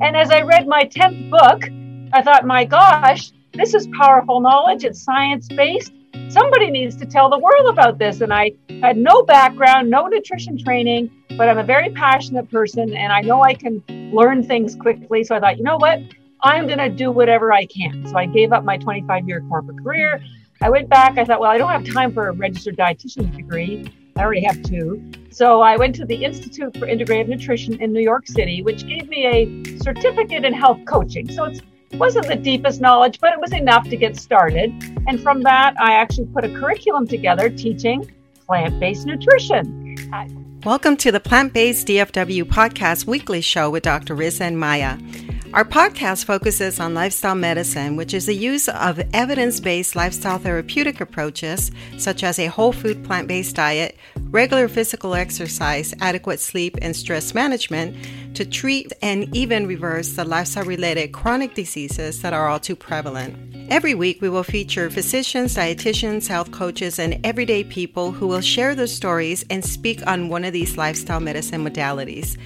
And as I read my 10th book, I thought, my gosh, this is powerful knowledge. It's science based. Somebody needs to tell the world about this. And I had no background, no nutrition training, but I'm a very passionate person and I know I can learn things quickly. So I thought, you know what? I'm going to do whatever I can. So I gave up my 25 year corporate career. I went back. I thought, well, I don't have time for a registered dietitian's degree. I already have two. So I went to the Institute for Integrative Nutrition in New York City, which gave me a certificate in health coaching. So it wasn't the deepest knowledge, but it was enough to get started. And from that, I actually put a curriculum together teaching plant based nutrition. Welcome to the Plant Based DFW podcast weekly show with Dr. Riz and Maya. Our podcast focuses on lifestyle medicine, which is the use of evidence based lifestyle therapeutic approaches, such as a whole food plant based diet, regular physical exercise, adequate sleep, and stress management to treat and even reverse the lifestyle related chronic diseases that are all too prevalent. Every week, we will feature physicians, dietitians, health coaches, and everyday people who will share their stories and speak on one of these lifestyle medicine modalities.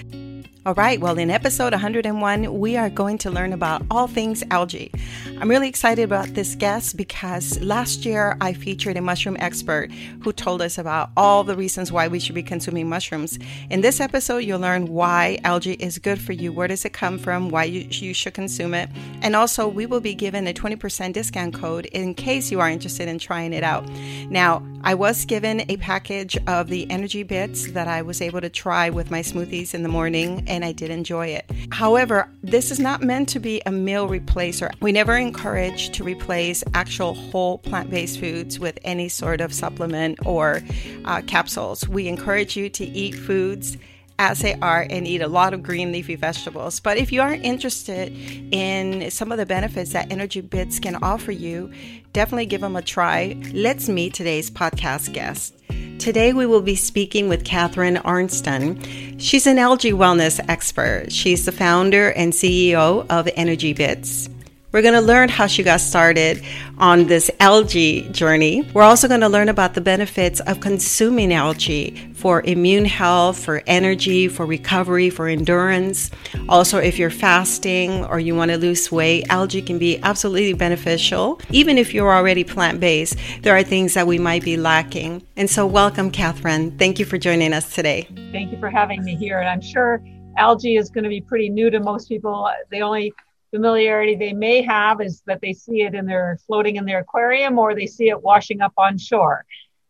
All right, well, in episode 101, we are going to learn about all things algae. I'm really excited about this guest because last year I featured a mushroom expert who told us about all the reasons why we should be consuming mushrooms. In this episode, you'll learn why algae is good for you, where does it come from, why you, you should consume it, and also we will be given a 20% discount code in case you are interested in trying it out. Now, I was given a package of the energy bits that I was able to try with my smoothies in the morning and I did enjoy it. However, this is not meant to be a meal replacer. We never encourage to replace actual whole plant based foods with any sort of supplement or uh, capsules. We encourage you to eat foods as they are and eat a lot of green leafy vegetables. But if you are interested in some of the benefits that Energy Bits can offer you, definitely give them a try. Let's meet today's podcast guest. Today, we will be speaking with Catherine Arnston. She's an algae wellness expert. She's the founder and CEO of Energy Bits. We're going to learn how she got started on this algae journey. We're also going to learn about the benefits of consuming algae for immune health, for energy, for recovery, for endurance. Also, if you're fasting or you want to lose weight, algae can be absolutely beneficial. Even if you're already plant based, there are things that we might be lacking. And so, welcome, Catherine. Thank you for joining us today. Thank you for having me here. And I'm sure algae is going to be pretty new to most people. They only familiarity they may have is that they see it in their floating in their aquarium or they see it washing up on shore.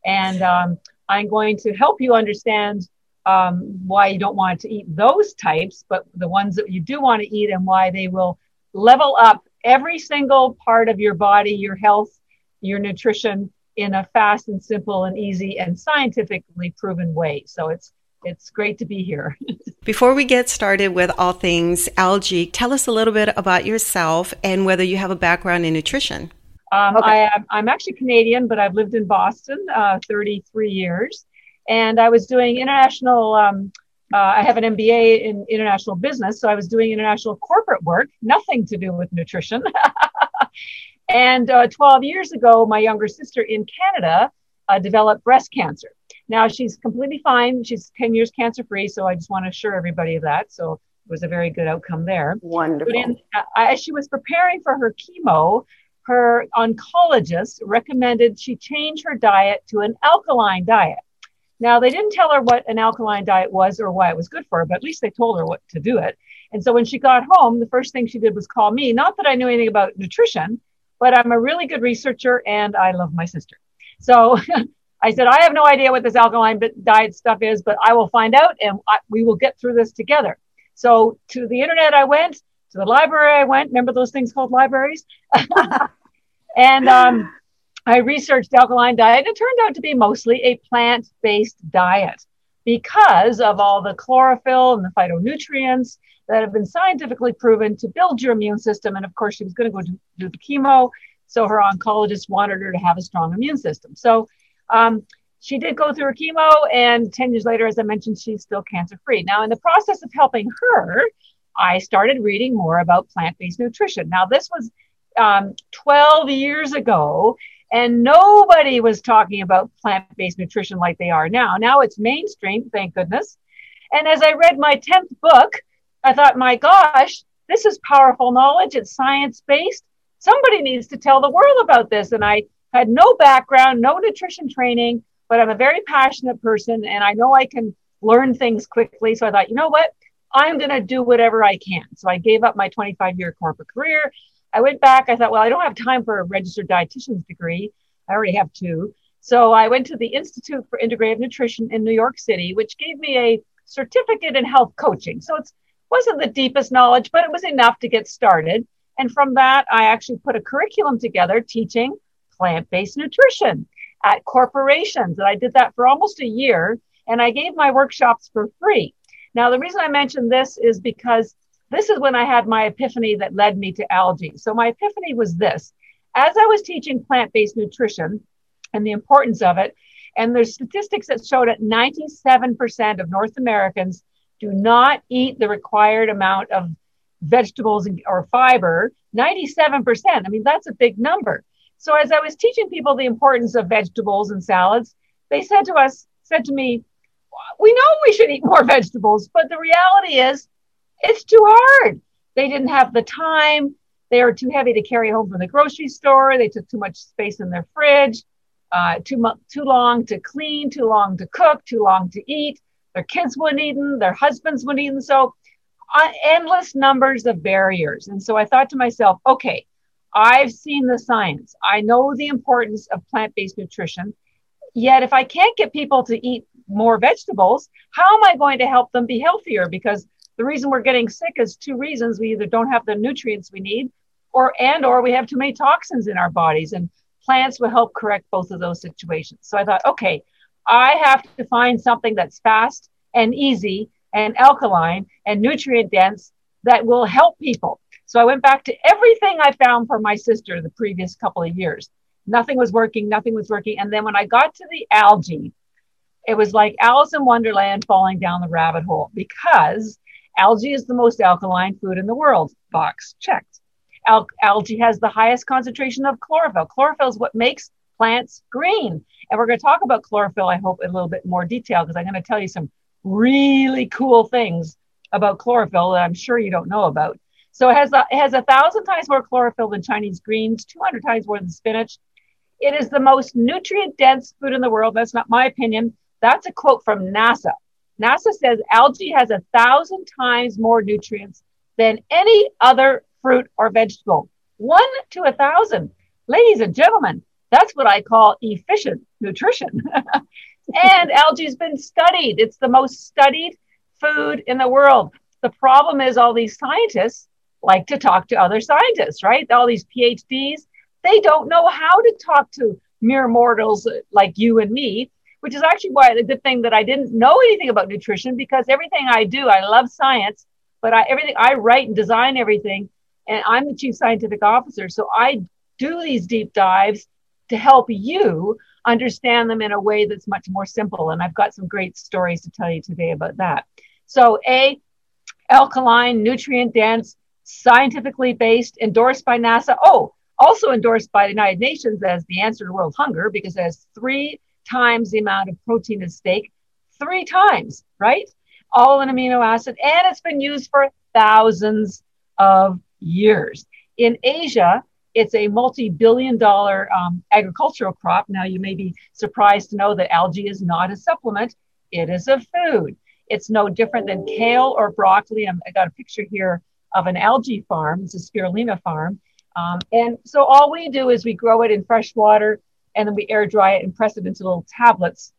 And um, I'm going to help you understand um, why you don't want to eat those types, but the ones that you do want to eat and why they will level up every single part of your body, your health, your nutrition in a fast and simple and easy and scientifically proven way. So it's it's great to be here. Before we get started with all things algae, tell us a little bit about yourself and whether you have a background in nutrition. Um, okay. I am, I'm actually Canadian, but I've lived in Boston uh, 33 years. And I was doing international, um, uh, I have an MBA in international business. So I was doing international corporate work, nothing to do with nutrition. and uh, 12 years ago, my younger sister in Canada uh, developed breast cancer. Now she's completely fine. She's 10 years cancer free. So I just want to assure everybody of that. So it was a very good outcome there. Wonderful. But in, uh, as she was preparing for her chemo, her oncologist recommended she change her diet to an alkaline diet. Now, they didn't tell her what an alkaline diet was or why it was good for her, but at least they told her what to do it. And so when she got home, the first thing she did was call me. Not that I knew anything about nutrition, but I'm a really good researcher and I love my sister. So I said, I have no idea what this alkaline diet stuff is, but I will find out and I, we will get through this together. So to the internet, I went, to the library, I went. Remember those things called libraries? and um, I researched alkaline diet. And it turned out to be mostly a plant based diet because of all the chlorophyll and the phytonutrients that have been scientifically proven to build your immune system. And of course, she was going to go do the chemo. So her oncologist wanted her to have a strong immune system. So um, she did go through her chemo, and 10 years later, as I mentioned, she's still cancer free. Now, in the process of helping her, I started reading more about plant based nutrition. Now, this was um, 12 years ago, and nobody was talking about plant based nutrition like they are now. Now it's mainstream, thank goodness. And as I read my 10th book, I thought, my gosh, this is powerful knowledge. It's science based. Somebody needs to tell the world about this. And I had no background, no nutrition training, but I'm a very passionate person and I know I can learn things quickly. So I thought, you know what? I'm going to do whatever I can. So I gave up my 25 year corporate career. I went back. I thought, well, I don't have time for a registered dietitian's degree. I already have two. So I went to the Institute for Integrative Nutrition in New York City, which gave me a certificate in health coaching. So it wasn't the deepest knowledge, but it was enough to get started. And from that, I actually put a curriculum together teaching plant based nutrition at corporations. And I did that for almost a year. And I gave my workshops for free. Now, the reason I mention this is because this is when I had my epiphany that led me to algae. So, my epiphany was this as I was teaching plant based nutrition and the importance of it, and there's statistics that showed that 97% of North Americans do not eat the required amount of vegetables or fiber. 97%. I mean, that's a big number. So as I was teaching people the importance of vegetables and salads, they said to us, said to me, we know we should eat more vegetables, but the reality is it's too hard. They didn't have the time. They are too heavy to carry home from the grocery store. They took too much space in their fridge, uh, too, mu- too long to clean, too long to cook, too long to eat. Their kids wouldn't eat them, their husbands wouldn't eat them. So, uh, endless numbers of barriers. And so I thought to myself, okay, I've seen the science. I know the importance of plant based nutrition. Yet, if I can't get people to eat more vegetables, how am I going to help them be healthier? Because the reason we're getting sick is two reasons. We either don't have the nutrients we need or and or we have too many toxins in our bodies and plants will help correct both of those situations. So I thought, okay, I have to find something that's fast and easy and alkaline and nutrient dense that will help people. So I went back to everything I found for my sister the previous couple of years. Nothing was working, nothing was working. And then when I got to the algae, it was like Alice in Wonderland falling down the rabbit hole because algae is the most alkaline food in the world. Box checked. Al- algae has the highest concentration of chlorophyll. Chlorophyll is what makes plants green. And we're going to talk about chlorophyll, I hope, in a little bit more detail because I'm going to tell you some really cool things about chlorophyll that I'm sure you don't know about. So it has a, it has a thousand times more chlorophyll than Chinese greens, 200 times more than spinach. It is the most nutrient dense food in the world. That's not my opinion. That's a quote from NASA. NASA says algae has a thousand times more nutrients than any other fruit or vegetable. One to a thousand. Ladies and gentlemen, that's what I call efficient nutrition. and algae's been studied. It's the most studied food in the world. The problem is all these scientists like to talk to other scientists, right? All these PhDs, they don't know how to talk to mere mortals like you and me which is actually why the good thing that I didn't know anything about nutrition because everything I do, I love science, but I, everything I write and design everything, and I'm the chief scientific officer. So I do these deep dives to help you understand them in a way that's much more simple. And I've got some great stories to tell you today about that. So, A, alkaline, nutrient dense, scientifically based, endorsed by NASA. Oh, also endorsed by the United Nations as the answer to world hunger because it has three times the amount of protein in steak, three times, right? All an amino acid, and it's been used for thousands of years. In Asia, it's a multi billion dollar um, agricultural crop. Now, you may be surprised to know that algae is not a supplement, it is a food. It's no different than kale or broccoli. i got a picture here of an algae farm, it's a spirulina farm. Um, and so all we do is we grow it in fresh water and then we air dry it and press it into little tablets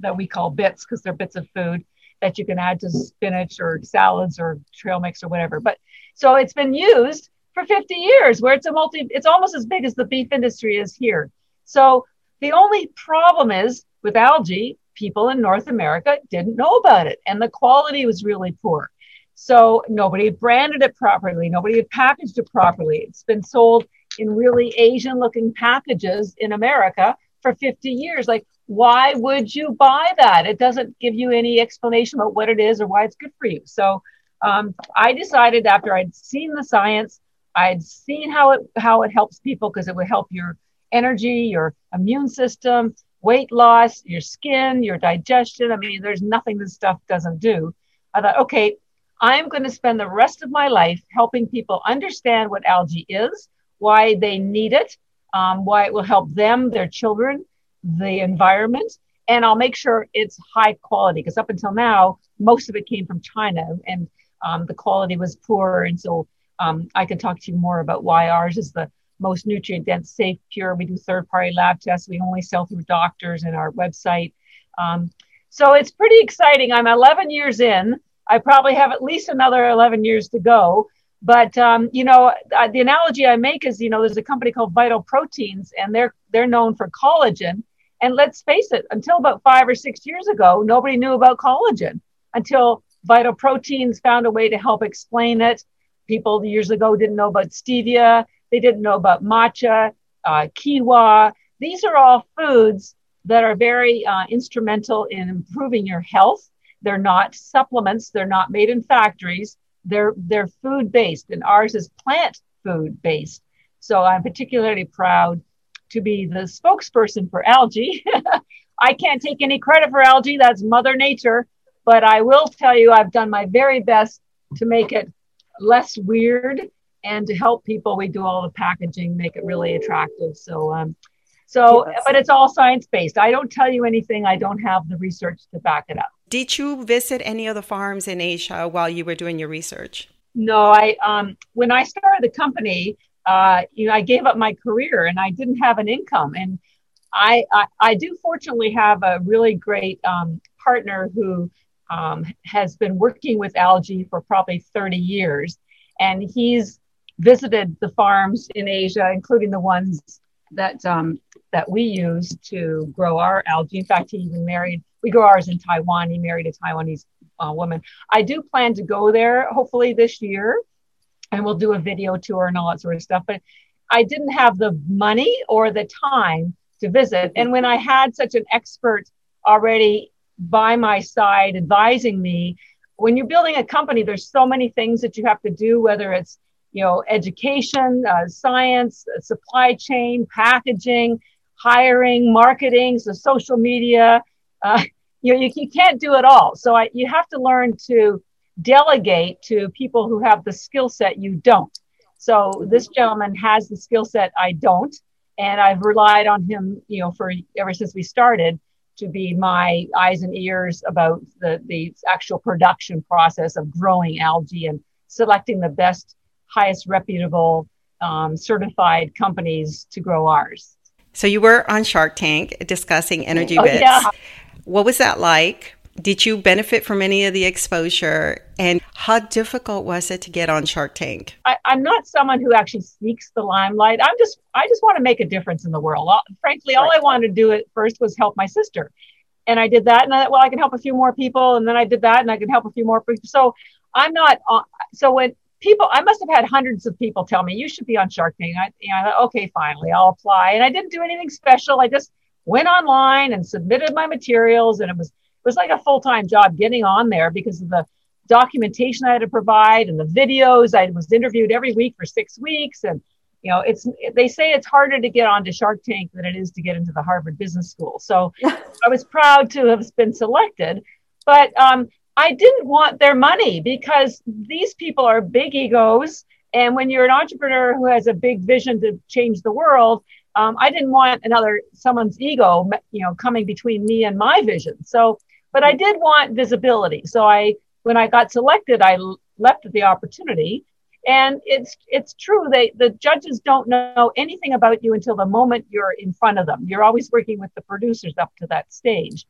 that we call bits because they're bits of food that you can add to spinach or salads or trail mix or whatever. But so it's been used for 50 years where it's a multi it's almost as big as the beef industry is here. So the only problem is with algae, people in North America didn't know about it and the quality was really poor. So nobody had branded it properly, nobody had packaged it properly. It's been sold in really Asian looking packages in America for 50 years. Like, why would you buy that? It doesn't give you any explanation about what it is or why it's good for you. So um, I decided after I'd seen the science, I'd seen how it how it helps people because it would help your energy, your immune system, weight loss, your skin, your digestion. I mean, there's nothing this stuff doesn't do. I thought, okay, I'm going to spend the rest of my life helping people understand what algae is, why they need it, um, why it will help them, their children, the environment, and I'll make sure it's high quality because up until now, most of it came from China and um, the quality was poor. And so um, I can talk to you more about why ours is the most nutrient dense, safe, pure. We do third party lab tests. We only sell through doctors and our website. Um, so it's pretty exciting. I'm 11 years in. I probably have at least another 11 years to go. But um, you know, the analogy I make is, you know, there's a company called Vital Proteins, and they're they're known for collagen. And let's face it, until about five or six years ago, nobody knew about collagen until Vital Proteins found a way to help explain it. People years ago didn't know about stevia, they didn't know about matcha, uh, quinoa. These are all foods that are very uh, instrumental in improving your health. They're not supplements, they're not made in factories, they're, they're food based, and ours is plant food based. So I'm particularly proud to be the spokesperson for algae. I can't take any credit for algae, that's Mother Nature, but I will tell you I've done my very best to make it less weird and to help people. We do all the packaging, make it really attractive. So, um, so, yes. but it's all science based. I don't tell you anything. I don't have the research to back it up. Did you visit any of the farms in Asia while you were doing your research? No, I um, when I started the company, uh, you know, I gave up my career and I didn't have an income. And I, I, I do fortunately have a really great um, partner who um, has been working with algae for probably 30 years. And he's visited the farms in Asia, including the ones that, um, that we use to grow our algae. In fact, he even married, we grow ours in Taiwan. He married a Taiwanese uh, woman. I do plan to go there hopefully this year and we'll do a video tour and all that sort of stuff. But I didn't have the money or the time to visit. And when I had such an expert already by my side advising me, when you're building a company, there's so many things that you have to do, whether it's you know education, uh, science, uh, supply chain, packaging, hiring, marketing, so social media. Uh, you know, you, you can't do it all. So I, you have to learn to delegate to people who have the skill set you don't. So this gentleman has the skill set I don't, and I've relied on him, you know, for ever since we started to be my eyes and ears about the the actual production process of growing algae and selecting the best, highest reputable, um, certified companies to grow ours. So you were on Shark Tank discussing energy oh, bits. Yeah. What was that like? Did you benefit from any of the exposure? And how difficult was it to get on Shark Tank? I, am not someone who actually seeks the limelight. I'm just, I just want to make a difference in the world. All, frankly, all I wanted to do at first was help my sister. And I did that. And I, well, I can help a few more people. And then I did that and I can help a few more people. So I'm not, uh, so when people, I must have had hundreds of people tell me, you should be on Shark Tank. I, you know, okay, finally, I'll apply. And I didn't do anything special. I just went online and submitted my materials and it was was like a full time job getting on there because of the documentation I had to provide and the videos. I was interviewed every week for six weeks. And, you know, it's, they say it's harder to get onto Shark Tank than it is to get into the Harvard Business School. So I was proud to have been selected. But um, I didn't want their money because these people are big egos. And when you're an entrepreneur who has a big vision to change the world, um, I didn't want another someone's ego, you know, coming between me and my vision. So but I did want visibility. So I, when I got selected, I left the opportunity. And it's it's true they the judges don't know anything about you until the moment you're in front of them. You're always working with the producers up to that stage.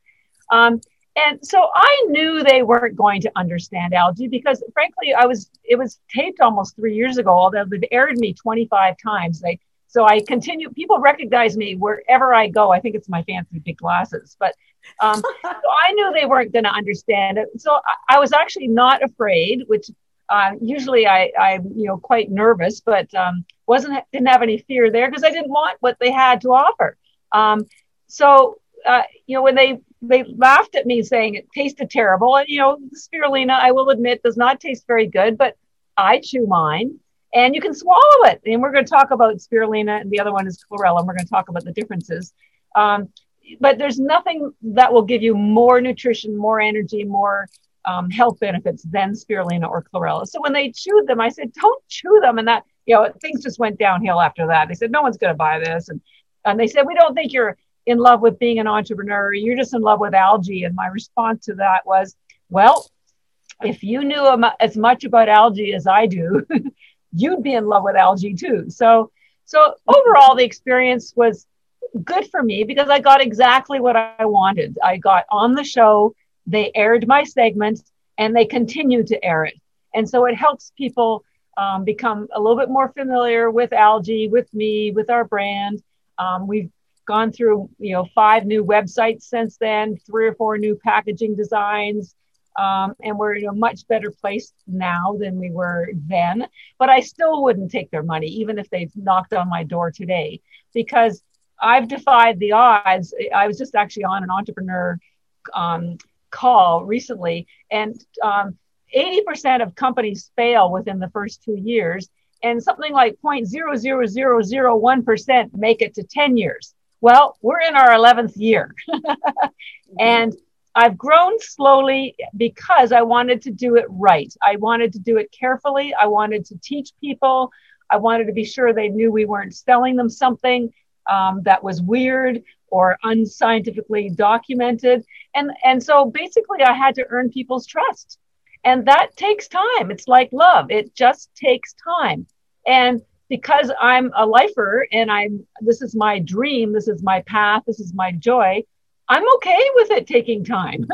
Um, and so I knew they weren't going to understand algae because frankly, I was it was taped almost three years ago, although they've aired me 25 times. They so I continue, people recognize me wherever I go. I think it's my fancy big glasses, but um, so I knew they weren't going to understand it. So I, I, was actually not afraid, which uh, usually I, I'm, you know, quite nervous, but um, wasn't, didn't have any fear there because I didn't want what they had to offer. Um, so, uh, you know, when they, they laughed at me saying it tasted terrible and, you know, spirulina, I will admit does not taste very good, but I chew mine and you can swallow it. And we're going to talk about spirulina, and the other one is chlorella. And we're going to talk about the differences. Um, but there's nothing that will give you more nutrition, more energy, more um, health benefits than spirulina or chlorella. So when they chewed them, I said, don't chew them. And that, you know, things just went downhill after that. They said, no one's going to buy this. And, and they said, we don't think you're in love with being an entrepreneur. You're just in love with algae. And my response to that was, well, if you knew as much about algae as I do, you'd be in love with algae too. So, so overall, the experience was good for me because I got exactly what I wanted. I got on the show, they aired my segments, and they continue to air it. And so it helps people um, become a little bit more familiar with algae, with me, with our brand. Um, we've gone through, you know, five new websites since then, three or four new packaging designs. Um, and we're in a much better place now than we were then. But I still wouldn't take their money, even if they've knocked on my door today, because I've defied the odds. I was just actually on an entrepreneur um, call recently, and um, 80% of companies fail within the first two years, and something like 0.00001% make it to 10 years. Well, we're in our 11th year. and I've grown slowly because I wanted to do it right. I wanted to do it carefully. I wanted to teach people. I wanted to be sure they knew we weren't selling them something um, that was weird or unscientifically documented. And, and so basically, I had to earn people's trust. And that takes time. It's like love, it just takes time. And because I'm a lifer and I'm this is my dream, this is my path, this is my joy, I'm okay with it taking time.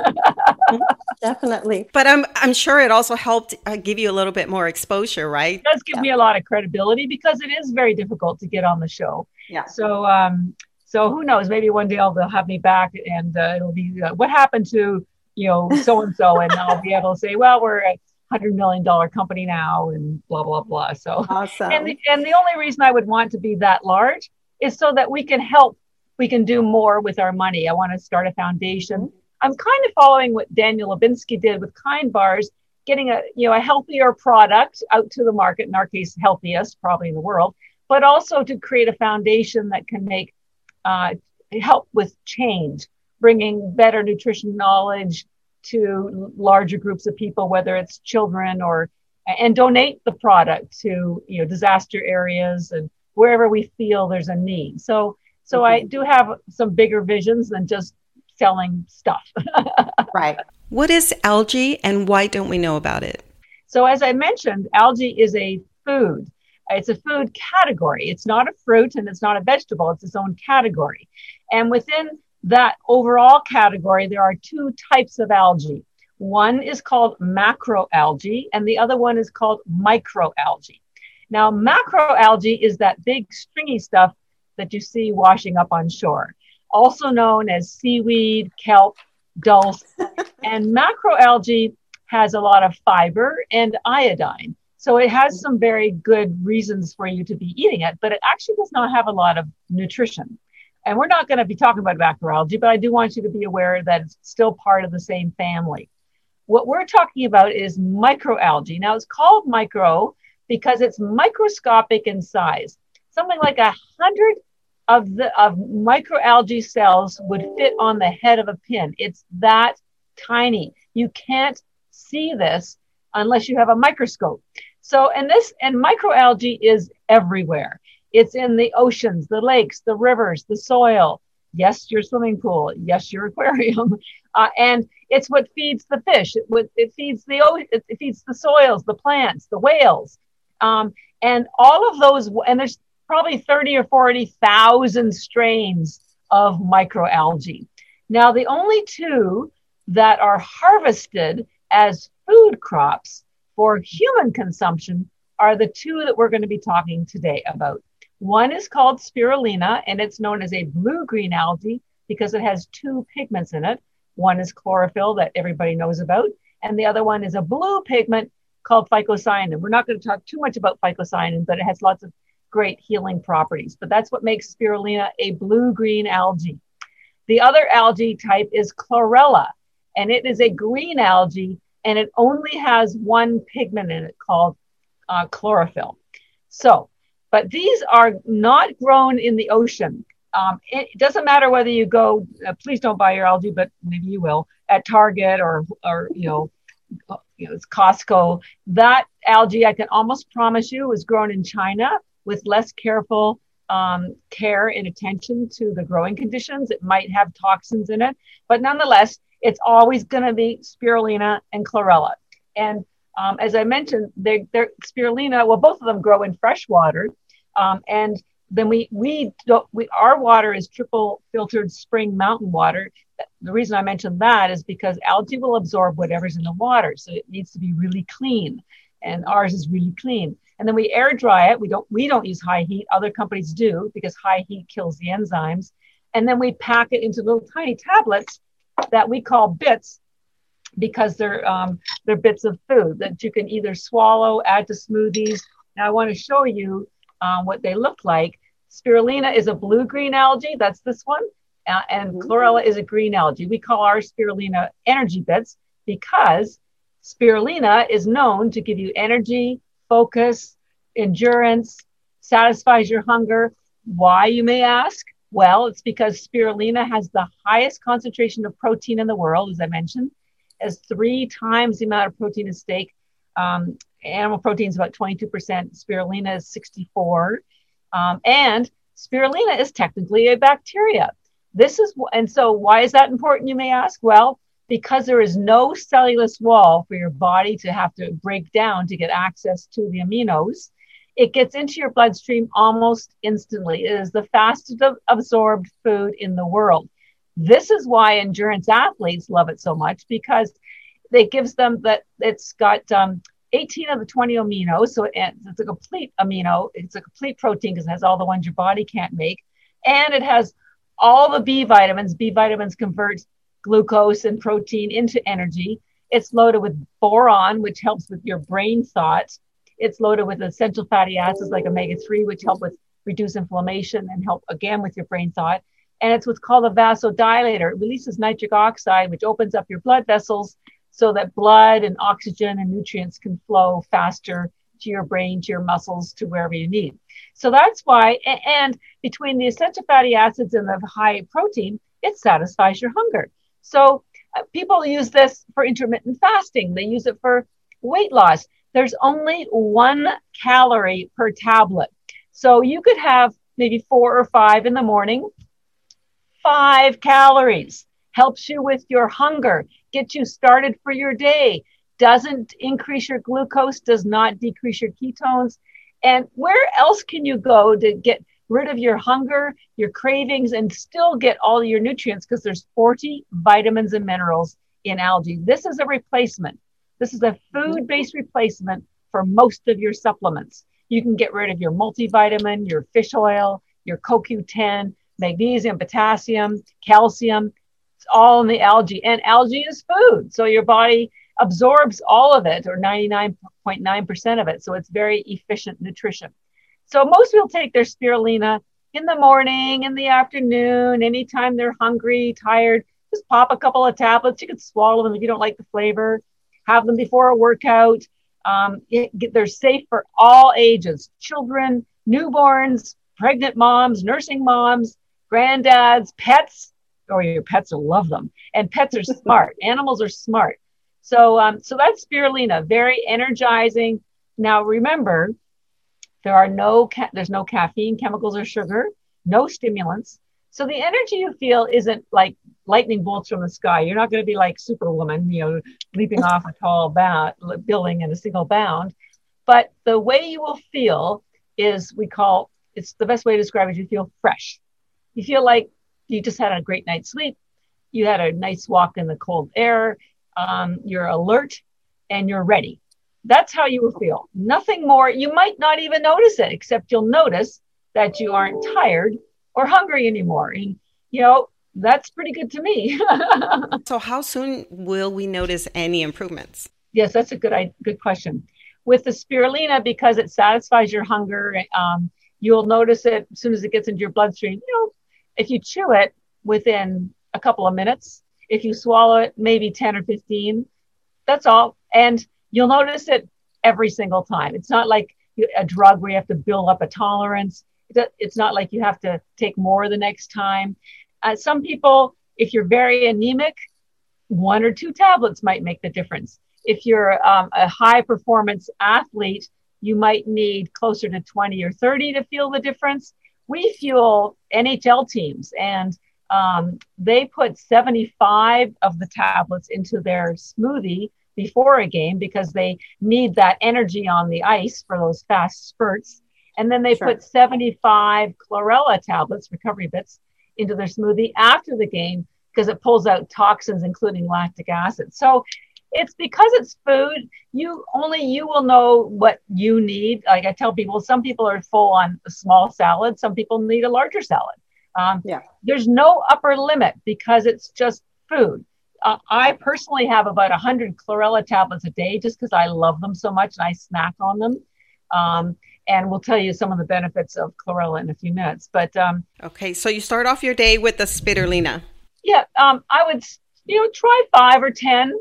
Definitely. But I'm I'm sure it also helped uh, give you a little bit more exposure, right? It does give yeah. me a lot of credibility because it is very difficult to get on the show. Yeah. So um so who knows? Maybe one day they'll have me back and uh, it'll be uh, what happened to you know so and so, and I'll be able to say, well, we're a hundred million dollar company now, and blah blah blah. So awesome. And the, and the only reason I would want to be that large is so that we can help we can do more with our money. I want to start a foundation. I'm kind of following what Daniel Lubetzky did with Kind Bars, getting a you know a healthier product out to the market. In our case, healthiest probably in the world, but also to create a foundation that can make uh, help with change, bringing better nutrition knowledge to larger groups of people, whether it's children or and donate the product to you know disaster areas and wherever we feel there's a need. So so I mm-hmm. do have some bigger visions than just selling stuff. right. What is algae and why don't we know about it? So, as I mentioned, algae is a food. It's a food category. It's not a fruit and it's not a vegetable. It's its own category. And within that overall category, there are two types of algae. One is called macroalgae, and the other one is called microalgae. Now, macroalgae is that big stringy stuff that you see washing up on shore, also known as seaweed, kelp, dulse. and macroalgae has a lot of fiber and iodine. So it has some very good reasons for you to be eating it, but it actually does not have a lot of nutrition. And we're not going to be talking about macroalgae, but I do want you to be aware that it's still part of the same family. What we're talking about is microalgae. Now it's called micro because it's microscopic in size. Something like a hundred of the of microalgae cells would fit on the head of a pin. It's that tiny. You can't see this unless you have a microscope. So, and this and microalgae is everywhere. It's in the oceans, the lakes, the rivers, the soil. Yes, your swimming pool. Yes, your aquarium. Uh, and it's what feeds the fish. It, it feeds the it feeds the soils, the plants, the whales, um, and all of those. And there's probably 30 or 40,000 strains of microalgae. Now, the only two that are harvested as food crops for human consumption are the two that we're going to be talking today about. One is called spirulina, and it's known as a blue green algae because it has two pigments in it. One is chlorophyll that everybody knows about, and the other one is a blue pigment called phycocyanin. We're not going to talk too much about phycocyanin, but it has lots of great healing properties. But that's what makes spirulina a blue green algae. The other algae type is chlorella, and it is a green algae and it only has one pigment in it called uh, chlorophyll. So, but these are not grown in the ocean. Um, it doesn't matter whether you go, uh, please don't buy your algae, but maybe you will at Target or, or, you know, you know, it's Costco. That algae, I can almost promise you, was grown in China with less careful um, care and attention to the growing conditions. It might have toxins in it, but nonetheless, it's always going to be spirulina and chlorella. And um, as I mentioned, they're, they're, spirulina. Well, both of them grow in fresh water, um, and then we we we our water is triple filtered spring mountain water. The reason I mentioned that is because algae will absorb whatever's in the water, so it needs to be really clean, and ours is really clean. And then we air dry it. We don't we don't use high heat. Other companies do because high heat kills the enzymes. And then we pack it into little tiny tablets that we call bits because they're um, they're bits of food that you can either swallow, add to smoothies. Now I want to show you um, what they look like. Spirulina is a blue green algae. That's this one. Uh, and mm-hmm. chlorella is a green algae. We call our spirulina energy bits because spirulina is known to give you energy, focus, endurance, satisfies your hunger. Why, you may ask? Well, it's because spirulina has the highest concentration of protein in the world, as I mentioned, as three times the amount of protein as steak. Um, animal protein is about 22%, spirulina is 64. Um, and spirulina is technically a bacteria. This is, and so why is that important, you may ask? Well, because there is no cellulose wall for your body to have to break down to get access to the aminos, it gets into your bloodstream almost instantly. It is the fastest absorbed food in the world. This is why endurance athletes love it so much because it gives them that it's got um, 18 of the 20 aminos. So it's a complete amino. It's a complete protein because it has all the ones your body can't make. And it has all the B vitamins. B vitamins convert glucose and protein into energy. It's loaded with boron, which helps with your brain thought. It's loaded with essential fatty acids like omega 3, which help with reduce inflammation and help again with your brain thought. And it's what's called a vasodilator. It releases nitric oxide, which opens up your blood vessels so that blood and oxygen and nutrients can flow faster to your brain, to your muscles, to wherever you need. So that's why, and between the essential fatty acids and the high protein, it satisfies your hunger. So uh, people use this for intermittent fasting. They use it for weight loss. There's only one calorie per tablet. So you could have maybe four or five in the morning. Five calories helps you with your hunger, get you started for your day, doesn't increase your glucose, does not decrease your ketones. And where else can you go to get rid of your hunger, your cravings, and still get all your nutrients because there's 40 vitamins and minerals in algae. This is a replacement. This is a food based replacement for most of your supplements. You can get rid of your multivitamin, your fish oil, your CoQ10, magnesium, potassium, calcium. It's all in the algae. And algae is food. So your body absorbs all of it or 99.9% of it. So it's very efficient nutrition. So most people take their spirulina in the morning, in the afternoon, anytime they're hungry, tired. Just pop a couple of tablets. You can swallow them if you don't like the flavor. Have them before a workout. Um, it, they're safe for all ages children, newborns, pregnant moms, nursing moms, granddads, pets. Or oh, your pets will love them. And pets are smart. Animals are smart. So, um, so that's spirulina, very energizing. Now, remember, there are no, ca- there's no caffeine, chemicals, or sugar, no stimulants. So the energy you feel isn't like lightning bolts from the sky. You're not going to be like Superwoman, you know, leaping off a tall bound, building in a single bound. But the way you will feel is we call it's the best way to describe it. You feel fresh. You feel like you just had a great night's sleep. You had a nice walk in the cold air. Um, you're alert and you're ready. That's how you will feel. Nothing more. You might not even notice it, except you'll notice that you aren't tired or hungry anymore. And, you know, that's pretty good to me. so, how soon will we notice any improvements? Yes, that's a good, good question. With the spirulina, because it satisfies your hunger, um, you'll notice it as soon as it gets into your bloodstream. You know, if you chew it within a couple of minutes, if you swallow it, maybe 10 or 15. That's all. And you'll notice it every single time. It's not like a drug where you have to build up a tolerance. It's not like you have to take more the next time. Uh, some people, if you're very anemic, one or two tablets might make the difference. if you're um, a high performance athlete, you might need closer to 20 or 30 to feel the difference. We fuel NHL teams, and um, they put 75 of the tablets into their smoothie before a game because they need that energy on the ice for those fast spurts. And then they sure. put 75 chlorella tablets, recovery bits, into their smoothie after the game because it pulls out toxins, including lactic acid. So it's because it's food you only you will know what you need like i tell people some people are full on a small salad some people need a larger salad um, yeah. there's no upper limit because it's just food uh, i personally have about 100 chlorella tablets a day just because i love them so much and i snack on them um, and we'll tell you some of the benefits of chlorella in a few minutes but um, okay so you start off your day with the spirulina yeah um, i would you know try five or ten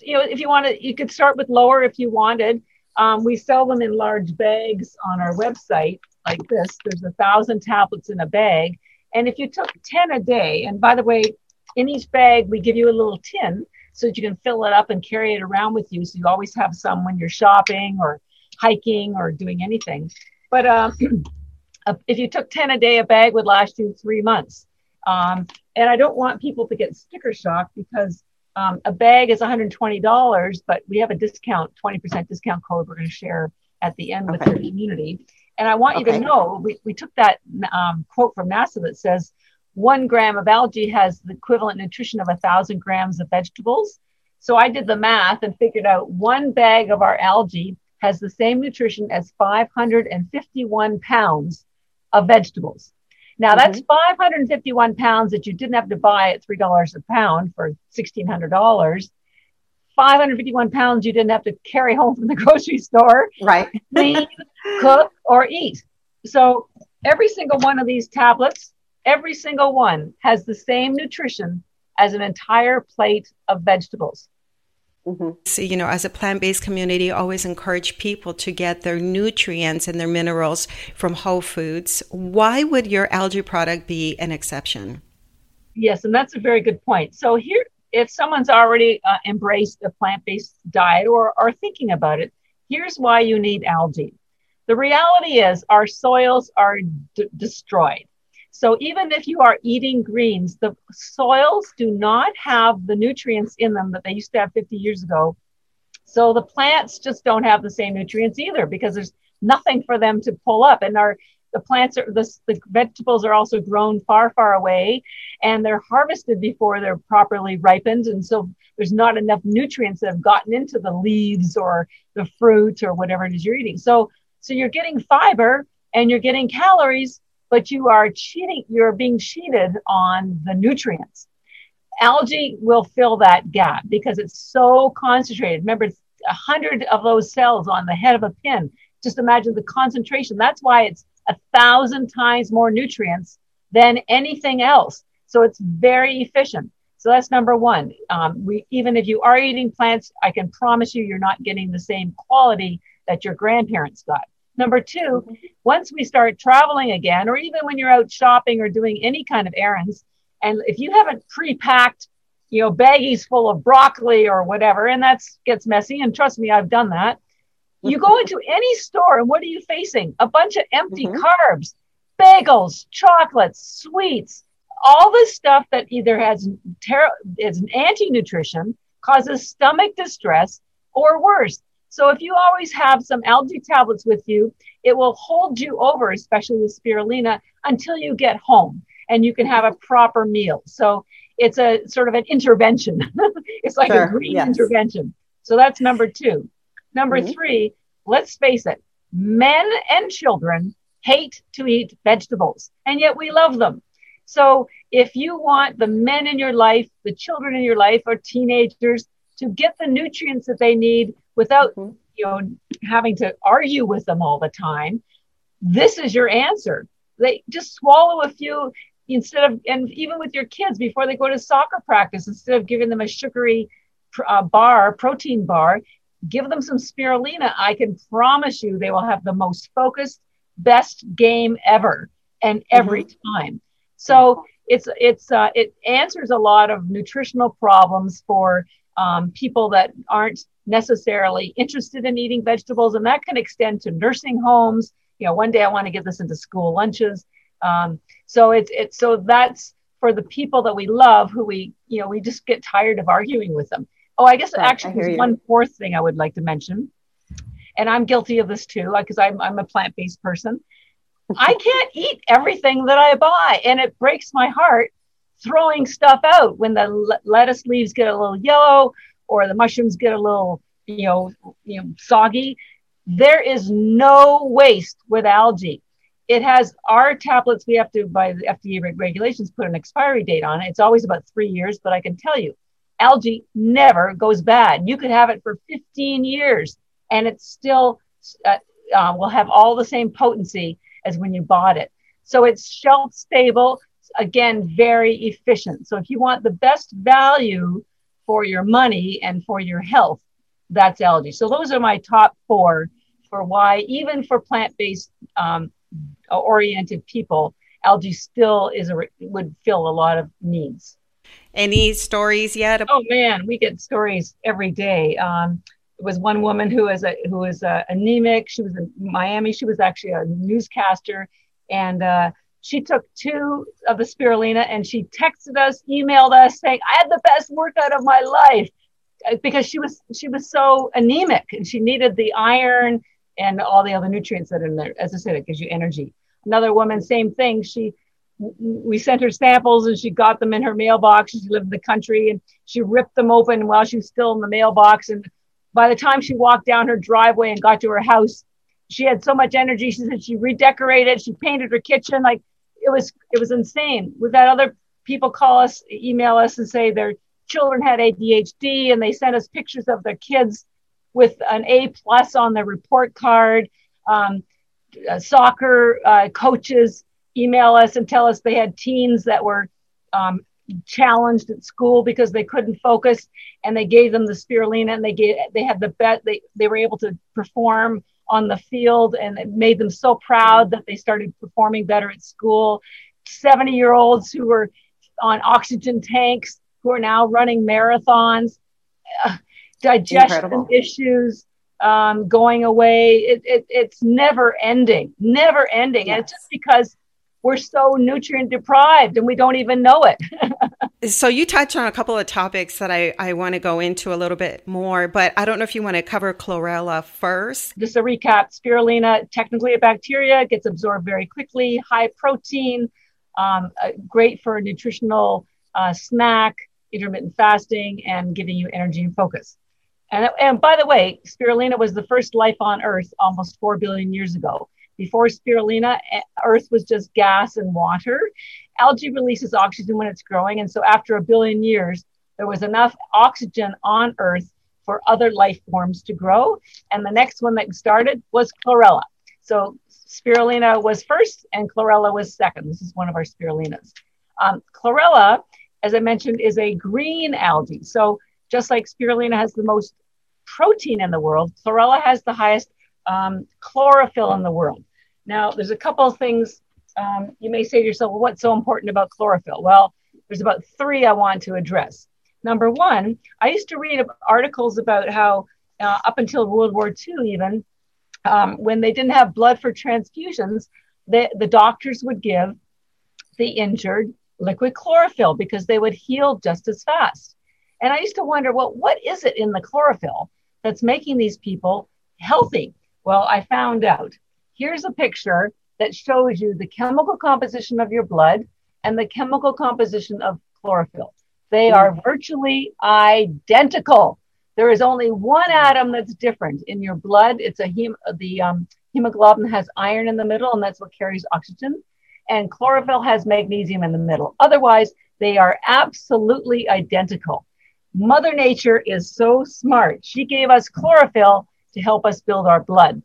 you know, if you want to, you could start with lower if you wanted. Um, we sell them in large bags on our website like this. There's a thousand tablets in a bag. And if you took 10 a day, and by the way, in each bag, we give you a little tin so that you can fill it up and carry it around with you. So you always have some when you're shopping or hiking or doing anything. But um, if you took 10 a day, a bag would last you three months. Um, and I don't want people to get sticker shock because um, a bag is $120, but we have a discount, 20% discount code we're going to share at the end okay. with your community. And I want you to know we, we took that um, quote from NASA that says one gram of algae has the equivalent nutrition of a thousand grams of vegetables. So I did the math and figured out one bag of our algae has the same nutrition as 551 pounds of vegetables. Now that's mm-hmm. 551 pounds that you didn't have to buy at $3 a pound for $1,600. 551 pounds you didn't have to carry home from the grocery store. Right. Clean, cook, or eat. So every single one of these tablets, every single one has the same nutrition as an entire plate of vegetables. Mm-hmm. So, you know, as a plant based community, always encourage people to get their nutrients and their minerals from whole foods. Why would your algae product be an exception? Yes, and that's a very good point. So, here, if someone's already uh, embraced a plant based diet or are thinking about it, here's why you need algae. The reality is, our soils are d- destroyed. So even if you are eating greens, the soils do not have the nutrients in them that they used to have 50 years ago. So the plants just don't have the same nutrients either because there's nothing for them to pull up. And our the plants are the, the vegetables are also grown far, far away and they're harvested before they're properly ripened. And so there's not enough nutrients that have gotten into the leaves or the fruit or whatever it is you're eating. So so you're getting fiber and you're getting calories but you are cheating, you're being cheated on the nutrients. Algae will fill that gap because it's so concentrated. Remember, it's a hundred of those cells on the head of a pin. Just imagine the concentration. That's why it's a thousand times more nutrients than anything else. So it's very efficient. So that's number one. Um, we even if you are eating plants, I can promise you, you're not getting the same quality that your grandparents got. Number 2 mm-hmm. once we start traveling again, or even when you're out shopping or doing any kind of errands, and if you haven't pre-packed, you know, baggies full of broccoli or whatever, and that gets messy, and trust me, I've done that. You go into any store, and what are you facing? A bunch of empty mm-hmm. carbs, bagels, chocolates, sweets, all this stuff that either has ter- is an anti-nutrition, causes stomach distress, or worse, so if you always have some algae tablets with you, it will hold you over, especially the spirulina, until you get home and you can have a proper meal. So it's a sort of an intervention. it's like sure, a green yes. intervention. So that's number two. Number mm-hmm. three, let's face it, men and children hate to eat vegetables, and yet we love them. So if you want the men in your life, the children in your life, or teenagers to get the nutrients that they need without mm-hmm. you know having to argue with them all the time. This is your answer. They just swallow a few instead of and even with your kids before they go to soccer practice instead of giving them a sugary uh, bar protein bar give them some spirulina. I can promise you they will have the most focused best game ever and every mm-hmm. time. So it's it's uh, it answers a lot of nutritional problems for um, people that aren't necessarily interested in eating vegetables, and that can extend to nursing homes. You know, one day I want to get this into school lunches. Um, so it's it's so that's for the people that we love, who we you know we just get tired of arguing with them. Oh, I guess right, actually there's one fourth thing I would like to mention, and I'm guilty of this too, because I'm I'm a plant based person. I can't eat everything that I buy, and it breaks my heart throwing stuff out when the lettuce leaves get a little yellow or the mushrooms get a little, you know, you know, soggy. There is no waste with algae. It has our tablets. We have to, by the FDA regulations, put an expiry date on it. It's always about three years, but I can tell you, algae never goes bad. You could have it for 15 years, and it still uh, uh, will have all the same potency as when you bought it. So it's shelf stable again, very efficient. So if you want the best value for your money and for your health, that's algae. So those are my top four for why, even for plant-based um, oriented people, algae still is a would fill a lot of needs. Any stories yet? Oh man, we get stories every day. Um, it was one woman who was a who was a, anemic. She was in Miami. She was actually a newscaster, and uh, she took two of the spirulina and she texted us, emailed us saying, I had the best workout of my life uh, because she was she was so anemic and she needed the iron and all the other nutrients that are in there. As I said, it gives you energy. Another woman, same thing. She we sent her samples and she got them in her mailbox. She lived in the country and she ripped them open while she was still in the mailbox. And by the time she walked down her driveway and got to her house, she had so much energy. She said she redecorated, she painted her kitchen. Like it was it was insane. We've had other people call us, email us, and say their children had ADHD, and they sent us pictures of their kids with an A plus on their report card. Um, uh, soccer uh, coaches email us and tell us they had teens that were um, challenged at school because they couldn't focus, and they gave them the spirulina, and they gave they had the bet they they were able to perform on the field and it made them so proud that they started performing better at school. 70 year olds who were on oxygen tanks who are now running marathons, uh, digestion Incredible. issues um, going away. It, it, it's never ending, never ending. Yes. And it's just because we're so nutrient deprived and we don't even know it. so you touched on a couple of topics that I, I want to go into a little bit more, but I don't know if you want to cover chlorella first. Just a recap, spirulina, technically a bacteria, gets absorbed very quickly, high protein, um, uh, great for a nutritional uh, snack, intermittent fasting, and giving you energy and focus. And, and by the way, spirulina was the first life on Earth almost 4 billion years ago. Before spirulina, Earth was just gas and water. Algae releases oxygen when it's growing. And so after a billion years, there was enough oxygen on Earth for other life forms to grow. And the next one that started was chlorella. So spirulina was first and chlorella was second. This is one of our spirulinas. Um, chlorella, as I mentioned, is a green algae. So just like spirulina has the most protein in the world, chlorella has the highest um, chlorophyll in the world. Now, there's a couple of things um, you may say to yourself, well, what's so important about chlorophyll? Well, there's about three I want to address. Number one, I used to read articles about how uh, up until World War II, even um, when they didn't have blood for transfusions, the, the doctors would give the injured liquid chlorophyll because they would heal just as fast. And I used to wonder, well, what is it in the chlorophyll that's making these people healthy? Well, I found out. Here's a picture that shows you the chemical composition of your blood and the chemical composition of chlorophyll. They are virtually identical. There is only one atom that's different in your blood. It's a hem- the um, hemoglobin has iron in the middle, and that's what carries oxygen. And chlorophyll has magnesium in the middle. Otherwise, they are absolutely identical. Mother Nature is so smart. She gave us chlorophyll to help us build our blood.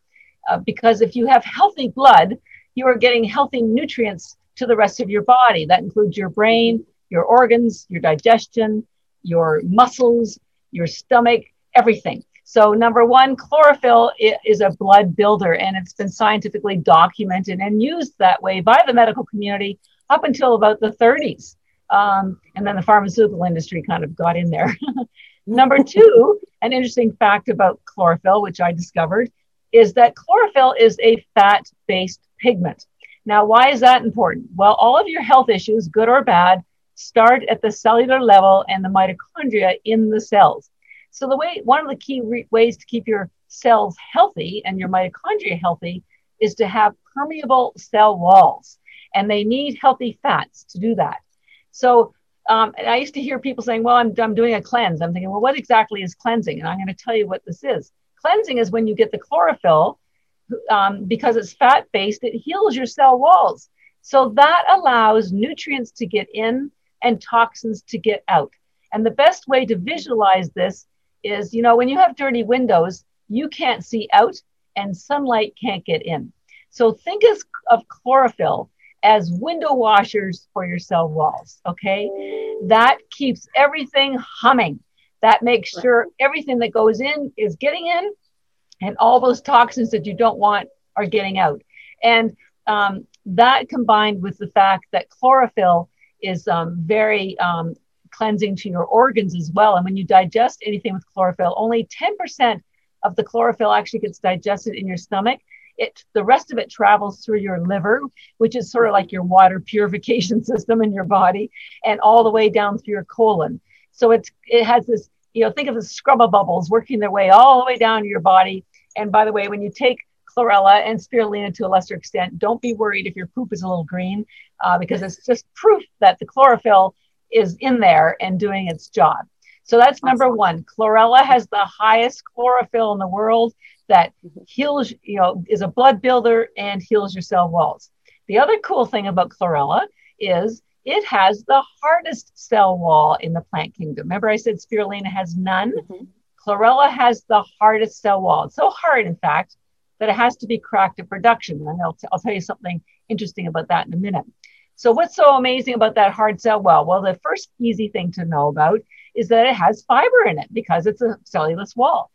Uh, because if you have healthy blood, you are getting healthy nutrients to the rest of your body. That includes your brain, your organs, your digestion, your muscles, your stomach, everything. So, number one, chlorophyll is a blood builder, and it's been scientifically documented and used that way by the medical community up until about the 30s. Um, and then the pharmaceutical industry kind of got in there. Number two, an interesting fact about chlorophyll, which I discovered, is that chlorophyll is a fat based pigment. Now, why is that important? Well, all of your health issues, good or bad, start at the cellular level and the mitochondria in the cells. So, the way one of the key re- ways to keep your cells healthy and your mitochondria healthy is to have permeable cell walls, and they need healthy fats to do that. So, um, I used to hear people saying, Well, I'm, I'm doing a cleanse. I'm thinking, Well, what exactly is cleansing? And I'm going to tell you what this is. Cleansing is when you get the chlorophyll, um, because it's fat based, it heals your cell walls. So that allows nutrients to get in and toxins to get out. And the best way to visualize this is, you know, when you have dirty windows, you can't see out and sunlight can't get in. So think of chlorophyll as window washers for your cell walls. Okay. That keeps everything humming. That makes sure everything that goes in is getting in and all those toxins that you don't want are getting out. And um, that combined with the fact that chlorophyll is um, very um, cleansing to your organs as well. And when you digest anything with chlorophyll, only 10% of the chlorophyll actually gets digested in your stomach. It, the rest of it travels through your liver, which is sort of like your water purification system in your body, and all the way down through your colon. So it's it has this, you know, think of the scrubba bubbles working their way all the way down your body. And by the way, when you take chlorella and spirulina to a lesser extent, don't be worried if your poop is a little green, uh, because it's just proof that the chlorophyll is in there and doing its job. So that's number one. Chlorella has the highest chlorophyll in the world that heals, you know, is a blood builder and heals your cell walls. The other cool thing about chlorella is it has the hardest cell wall in the plant kingdom. Remember, I said spirulina has none? Mm-hmm. Chlorella has the hardest cell wall. It's so hard, in fact, that it has to be cracked at production. And I'll, t- I'll tell you something interesting about that in a minute. So, what's so amazing about that hard cell wall? Well, the first easy thing to know about is that it has fiber in it because it's a cellulose wall.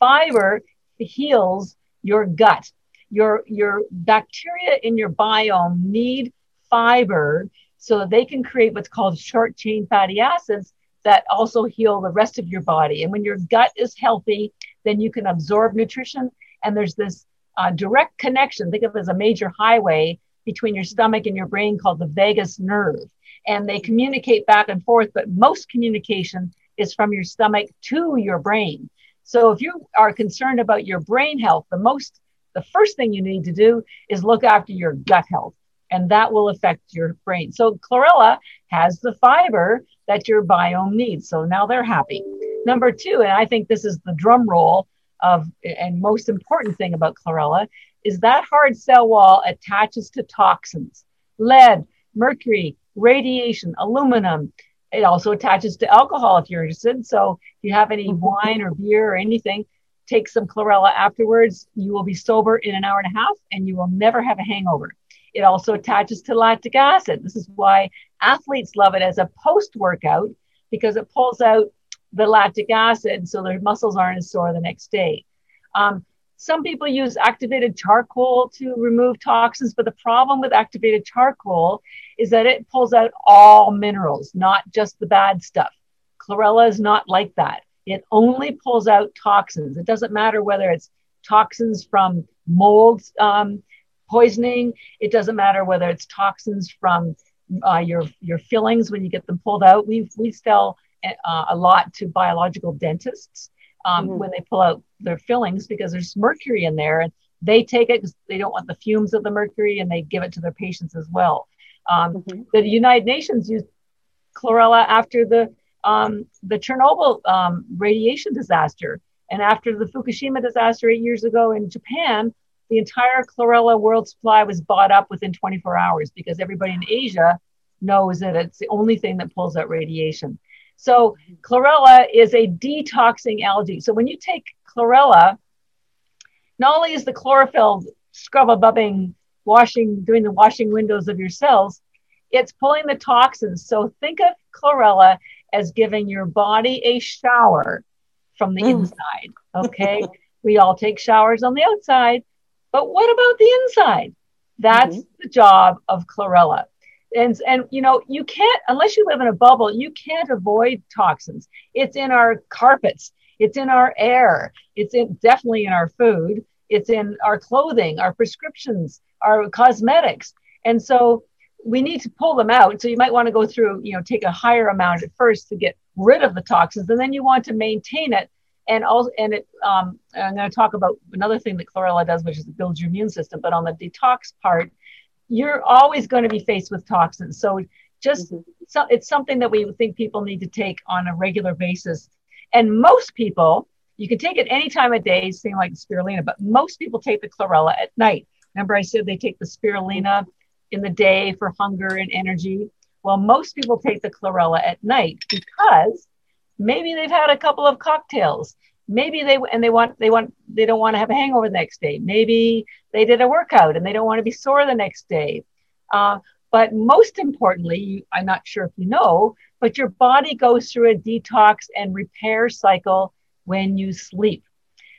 Fiber heals your gut. Your, your bacteria in your biome need fiber so they can create what's called short chain fatty acids that also heal the rest of your body. And when your gut is healthy, then you can absorb nutrition. And there's this uh, direct connection, think of it as a major highway between your stomach and your brain called the vagus nerve. And they communicate back and forth, but most communication is from your stomach to your brain. So if you are concerned about your brain health, the most, the first thing you need to do is look after your gut health, and that will affect your brain. So chlorella has the fiber that your biome needs. So now they're happy. Number two, and I think this is the drum roll of, and most important thing about chlorella, is that hard cell wall attaches to toxins, lead, mercury, radiation, aluminum, it also attaches to alcohol if you're interested. So if you have any mm-hmm. wine or beer or anything, take some chlorella afterwards. You will be sober in an hour and a half and you will never have a hangover. It also attaches to lactic acid. This is why athletes love it as a post workout because it pulls out the lactic acid so their muscles aren't as sore the next day. Um, some people use activated charcoal to remove toxins, but the problem with activated charcoal is that it pulls out all minerals, not just the bad stuff. Chlorella is not like that. It only pulls out toxins. It doesn't matter whether it's toxins from mold um, poisoning. It doesn't matter whether it's toxins from uh, your your fillings when you get them pulled out. We we sell uh, a lot to biological dentists um, mm-hmm. when they pull out their fillings because there's mercury in there and they take it because they don't want the fumes of the mercury and they give it to their patients as well. Um, mm-hmm. The United Nations used chlorella after the um, the Chernobyl um, radiation disaster and after the Fukushima disaster eight years ago in Japan. The entire chlorella world supply was bought up within 24 hours because everybody in Asia knows that it's the only thing that pulls out radiation. So chlorella is a detoxing algae. So when you take chlorella, not only is the chlorophyll scrub a bubbing, washing, doing the washing windows of your cells, it's pulling the toxins. So think of chlorella as giving your body a shower from the mm. inside. Okay. we all take showers on the outside, but what about the inside? That's mm-hmm. the job of chlorella. and and you know you can't unless you live in a bubble you can't avoid toxins. It's in our carpets. It's in our air. It's in definitely in our food. It's in our clothing our prescriptions our cosmetics. And so we need to pull them out. So you might want to go through you know take a higher amount at first to get rid of the toxins. And then you want to maintain it and also and it um, i'm going to talk about another thing that chlorella does which is it builds your immune system but on the detox part you're always going to be faced with toxins. So just mm-hmm. so it's something that we think people need to take on a regular basis. And most people, you can take it any time of day, same like spirulina, but most people take the chlorella at night. Remember, I said they take the spirulina in the day for hunger and energy. Well, most people take the chlorella at night because maybe they've had a couple of cocktails. Maybe they and they want they want they don't want to have a hangover the next day. Maybe they did a workout and they don't want to be sore the next day. Uh, but most importantly you, i'm not sure if you know but your body goes through a detox and repair cycle when you sleep.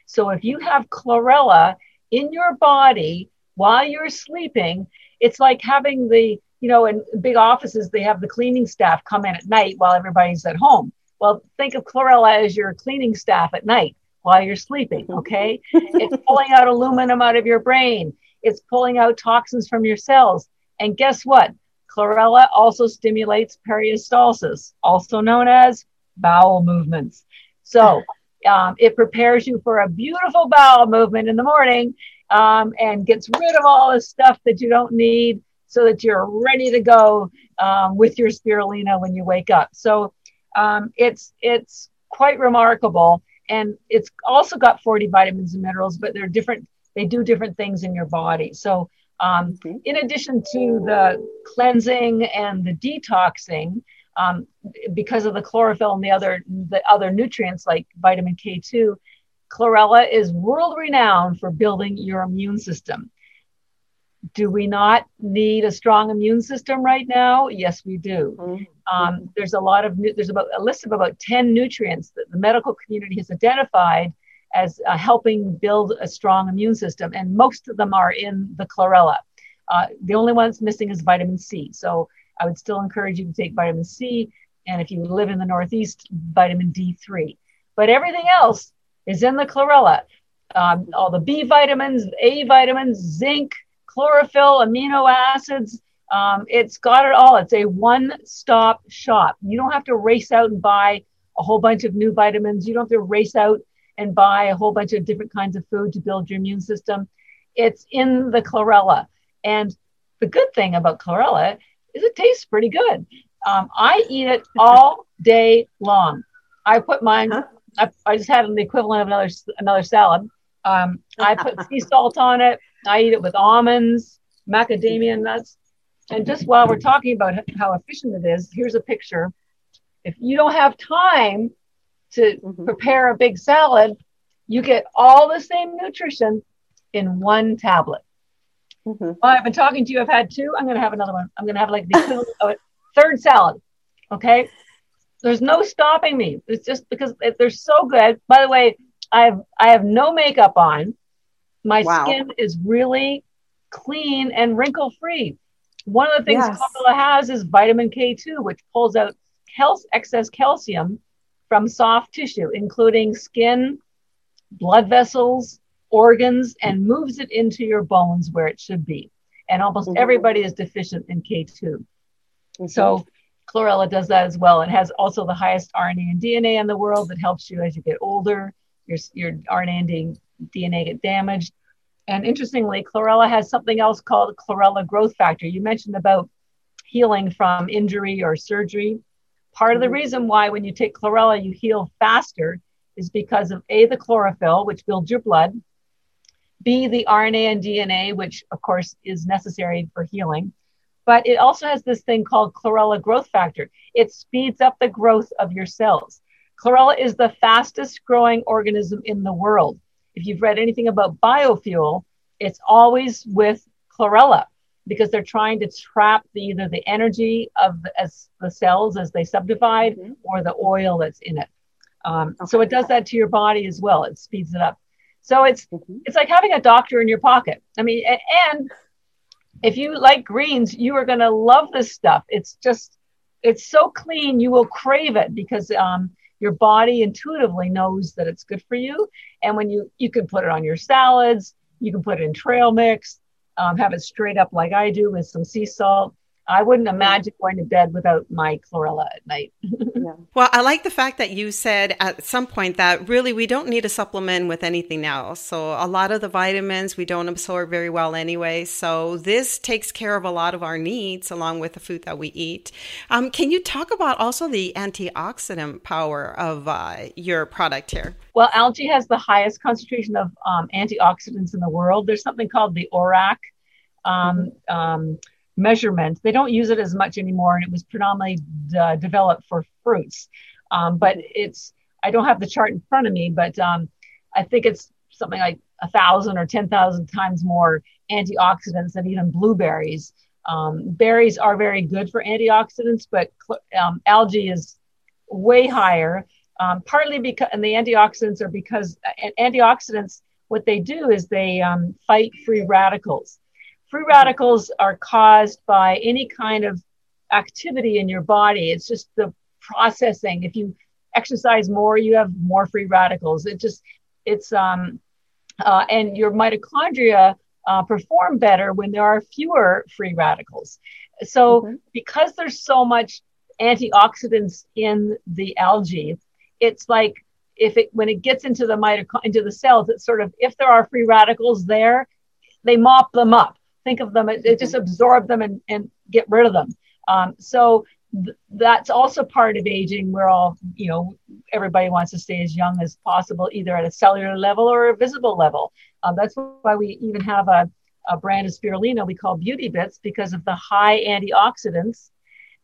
So if you have chlorella in your body while you're sleeping it's like having the you know in big offices they have the cleaning staff come in at night while everybody's at home well, think of chlorella as your cleaning staff at night while you're sleeping, okay? it's pulling out aluminum out of your brain, it's pulling out toxins from your cells. And guess what? Chlorella also stimulates peristalsis, also known as bowel movements. So um, it prepares you for a beautiful bowel movement in the morning um, and gets rid of all the stuff that you don't need so that you're ready to go um, with your spirulina when you wake up. So um, it's it's quite remarkable, and it's also got 40 vitamins and minerals, but they're different. They do different things in your body. So, um, mm-hmm. in addition to the cleansing and the detoxing, um, because of the chlorophyll and the other the other nutrients like vitamin K2, chlorella is world renowned for building your immune system do we not need a strong immune system right now? Yes, we do. Mm-hmm. Um, there's a lot of there's about a list of about 10 nutrients that the medical community has identified as uh, helping build a strong immune system, and most of them are in the chlorella. Uh, the only one that's missing is vitamin C. So I would still encourage you to take vitamin C, and if you live in the Northeast, vitamin D3. But everything else is in the chlorella. Um, all the B vitamins, A vitamins, zinc, chlorophyll, amino acids. Um, it's got it all. It's a one stop shop. You don't have to race out and buy a whole bunch of new vitamins. You don't have to race out and buy a whole bunch of different kinds of food to build your immune system. It's in the chlorella. And the good thing about chlorella is it tastes pretty good. Um, I eat it all day long. I put mine, huh? I, I, just had the equivalent of another another salad. Um, I put sea salt on it. I eat it with almonds, macadamia nuts. And just while we're talking about how efficient it is, here's a picture. If you don't have time to mm-hmm. prepare a big salad, you get all the same nutrition in one tablet. Mm-hmm. Well, I've been talking to you. I've had two. I'm going to have another one. I'm going to have like the third salad. Okay. There's no stopping me. It's just because they're so good. By the way, I have I have no makeup on. My wow. skin is really clean and wrinkle free. One of the things yes. has is vitamin K2, which pulls out cal- excess calcium from soft tissue, including skin, blood vessels, organs, and moves it into your bones where it should be. And almost mm-hmm. everybody is deficient in K2. Mm-hmm. So chlorella does that as well. It has also the highest RNA and DNA in the world that helps you as you get older. Your, your RNA and DNA get damaged. And interestingly, chlorella has something else called chlorella growth factor. You mentioned about healing from injury or surgery. Part of the mm-hmm. reason why when you take chlorella you heal faster is because of A, the chlorophyll, which builds your blood, B, the RNA and DNA, which of course is necessary for healing. But it also has this thing called chlorella growth factor. It speeds up the growth of your cells. Chlorella is the fastest growing organism in the world if you've read anything about biofuel, it's always with chlorella because they're trying to trap the, either the energy of the, as the cells as they subdivide mm-hmm. or the oil that's in it. Um, okay. So it does that to your body as well. It speeds it up. So it's mm-hmm. it's like having a doctor in your pocket. I mean, and, and if you like greens, you are going to love this stuff. It's just, it's so clean, you will crave it because um, your body intuitively knows that it's good for you. And when you, you can put it on your salads, you can put it in trail mix, um, have it straight up like I do with some sea salt. I wouldn't imagine going to bed without my chlorella at night. yeah. Well, I like the fact that you said at some point that really we don't need to supplement with anything else. So a lot of the vitamins we don't absorb very well anyway. So this takes care of a lot of our needs along with the food that we eat. Um, can you talk about also the antioxidant power of uh, your product here? Well, algae has the highest concentration of um, antioxidants in the world. There's something called the ORAC. Um, mm-hmm um, measurement. They don't use it as much anymore, and it was predominantly uh, developed for fruits. Um, but it's I don't have the chart in front of me, but um, I think it's something like a thousand or ten thousand times more antioxidants than even blueberries. Um, berries are very good for antioxidants, but um, algae is way higher. Um, partly because and the antioxidants are because uh, antioxidants what they do is they um, fight free radicals Free radicals are caused by any kind of activity in your body. It's just the processing. If you exercise more, you have more free radicals. It just, it's, um, uh, and your mitochondria uh, perform better when there are fewer free radicals. So, mm-hmm. because there's so much antioxidants in the algae, it's like if it when it gets into the mitochondria into the cells, it's sort of if there are free radicals there, they mop them up think of them, it, it just absorb them and, and get rid of them. Um, so th- that's also part of aging. We're all, you know, everybody wants to stay as young as possible, either at a cellular level or a visible level. Um, that's why we even have a, a brand of spirulina we call Beauty Bits because of the high antioxidants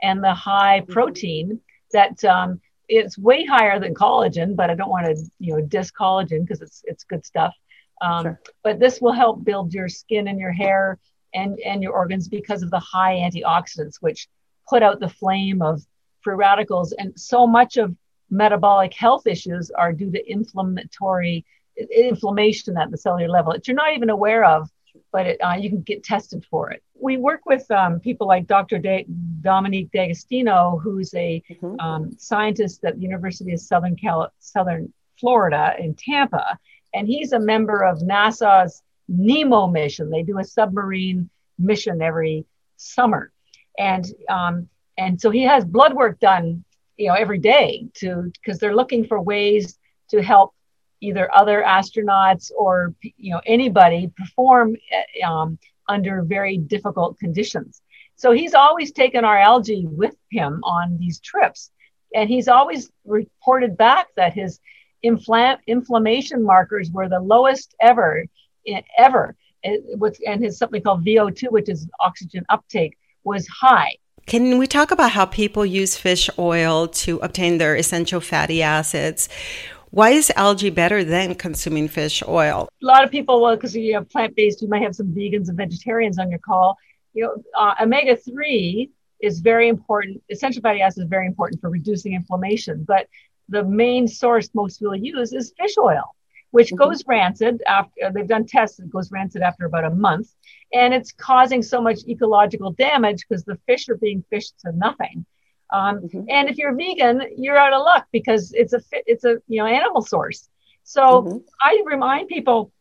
and the high mm-hmm. protein that um, it's way higher than collagen, but I don't want to, you know, diss collagen because it's it's good stuff. Um, sure. But this will help build your skin and your hair and, and your organs because of the high antioxidants, which put out the flame of free radicals. And so much of metabolic health issues are due to inflammatory inflammation at the cellular level that you're not even aware of, but it, uh, you can get tested for it. We work with um, people like Dr. De- Dominic D'Agostino, who's a mm-hmm. um, scientist at the University of Southern Cal- Southern Florida in Tampa, and he's a member of NASA's NEEMO mission. They do a submarine mission every summer, and um, and so he has blood work done, you know, every day to because they're looking for ways to help either other astronauts or you know anybody perform eh, um, under very difficult conditions. So he's always taken our algae with him on these trips, and he's always reported back that his infl- inflammation markers were the lowest ever ever. With, and his something called VO2, which is oxygen uptake, was high. Can we talk about how people use fish oil to obtain their essential fatty acids? Why is algae better than consuming fish oil? A lot of people, well, because you have plant based, you might have some vegans and vegetarians on your call. You know, uh, omega 3 is very important. Essential fatty acids is very important for reducing inflammation, but the main source most people use is fish oil which mm-hmm. goes rancid after they've done tests it goes rancid after about a month and it's causing so much ecological damage because the fish are being fished to nothing um, mm-hmm. and if you're vegan you're out of luck because it's a it's a you know animal source so mm-hmm. i remind people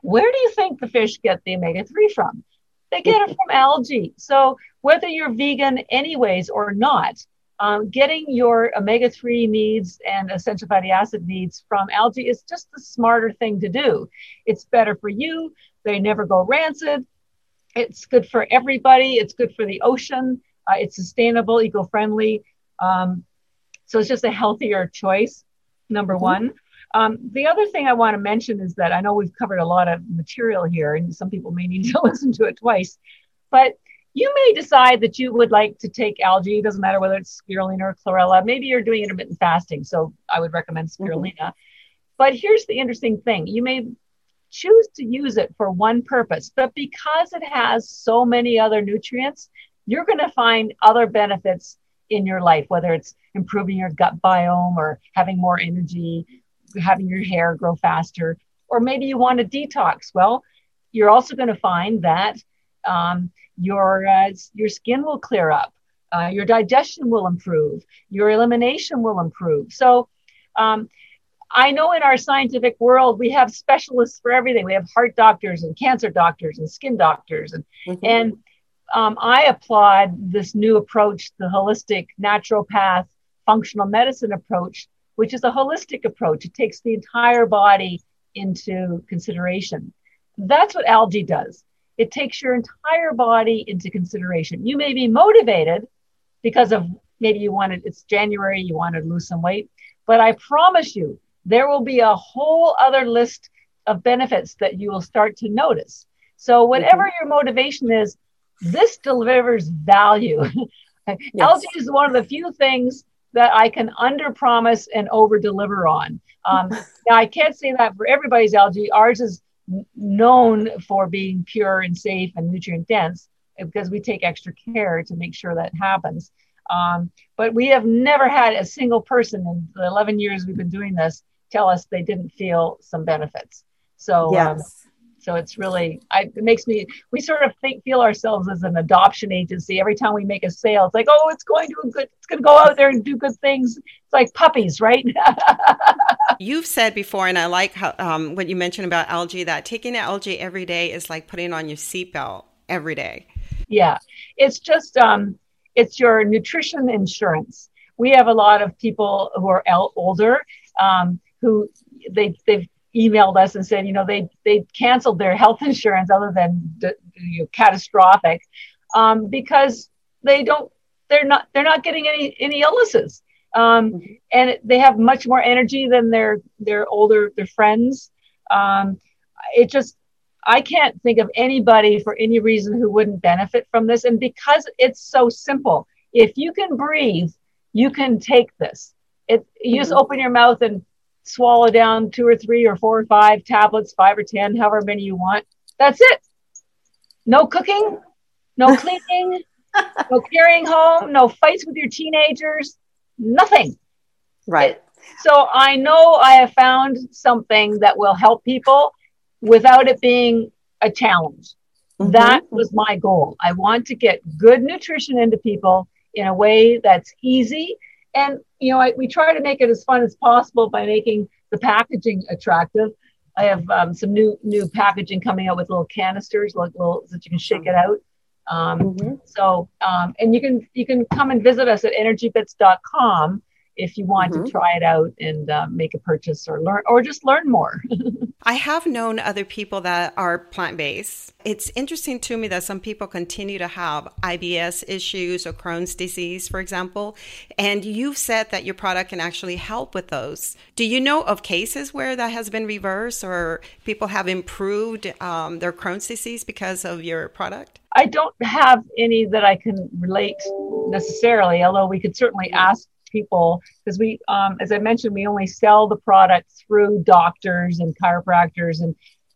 where do you think the fish get the omega-3 from they get it from algae so whether you're vegan anyways or not um, getting your omega 3 needs and essential fatty acid needs from algae is just the smarter thing to do. It's better for you, they never go rancid. It's good for everybody, it's good for the ocean, uh, it's sustainable, eco friendly. Um, so it's just a healthier choice, number mm-hmm. one. Um, the other thing I want to mention is that I know we've covered a lot of material here, and some people may need to listen to it twice, but you may decide that you would like to take algae. It doesn't matter whether it's spirulina or chlorella. Maybe you're doing intermittent fasting, so I would recommend mm-hmm. spirulina. Mm-hmm. But here's the interesting thing you may choose to use it for one purpose, but because it has so many other nutrients, you're going to find other benefits in your life, whether it's improving your gut biome or having more energy, having your hair grow faster, or maybe you want to detox. Well, you're also going to find that Um, your uh, your skin will clear up. Uh, your digestion will improve. Your elimination will improve. So, um, I know in our scientific world we have specialists for everything. We have heart doctors and cancer doctors and skin doctors, and mm-hmm. and um, I applaud this new approach, the holistic naturopath functional medicine approach, which is a holistic approach. It takes the entire body into consideration. That's what algae does. It takes your entire body into consideration. You may be motivated because of maybe you wanted, it's January, you want to lose some weight, but I promise you, there will be a whole other list of benefits that you will start to notice. So, whatever mm-hmm. your motivation is, this delivers value. yes. Algae is one of the few things that I can under promise and over deliver on. Um, now, I can't say that for everybody's algae. Ours is known for being pure and safe and nutrient dense because we take extra care to make sure that happens. Um, but we have never had a single person in the 11 years we've been doing this tell us they didn't feel some benefits. So, um, yes. um, so it's really, I, it makes me, we sort of think, feel ourselves as an adoption agency. Every time we make a sale, it's like, oh, it's going to good, it's going to go out there and do good things. It's like puppies, right? You've said before, and I like how, um, what you mentioned about algae, that taking algae every day is like putting on your seatbelt every day. Yeah. It's just, um, it's your nutrition insurance. We have a lot of people who are older, um, who they, they've emailed us and said, you know, they they canceled their health insurance other than you know, catastrophic um, because they don't they're not they're not getting any any illnesses um, mm-hmm. and they have much more energy than their their older their friends. Um, it just I can't think of anybody for any reason who wouldn't benefit from this. And because it's so simple, if you can breathe, you can take this. It you mm-hmm. just open your mouth and swallow down two or three or four or five tablets, five or 10, however many you want. That's it. No cooking, no cleaning, no carrying home, no fights with your teenagers, nothing. Right. So I know I have found something that will help people without it being a challenge. Mm-hmm. That was my goal. I want to get good nutrition into people in a way that's easy and you know, I, we try to make it as fun as possible by making the packaging attractive. I have um, some new new packaging coming out with little canisters, like little that you can shake it out. Um, mm-hmm. So, um, and you can you can come and visit us at energybits.com if you want mm-hmm. to try it out and uh, make a purchase or learn or just learn more. I have known other people that are plant based. It's interesting to me that some people continue to have IBS issues or Crohn's disease, for example. And you've said that your product can actually help with those. Do you know of cases where that has been reversed or people have improved um, their Crohn's disease because of your product? I don't have any that I can relate necessarily, although we could certainly ask people because we, um, as I mentioned, we only sell the product through doctors and chiropractors and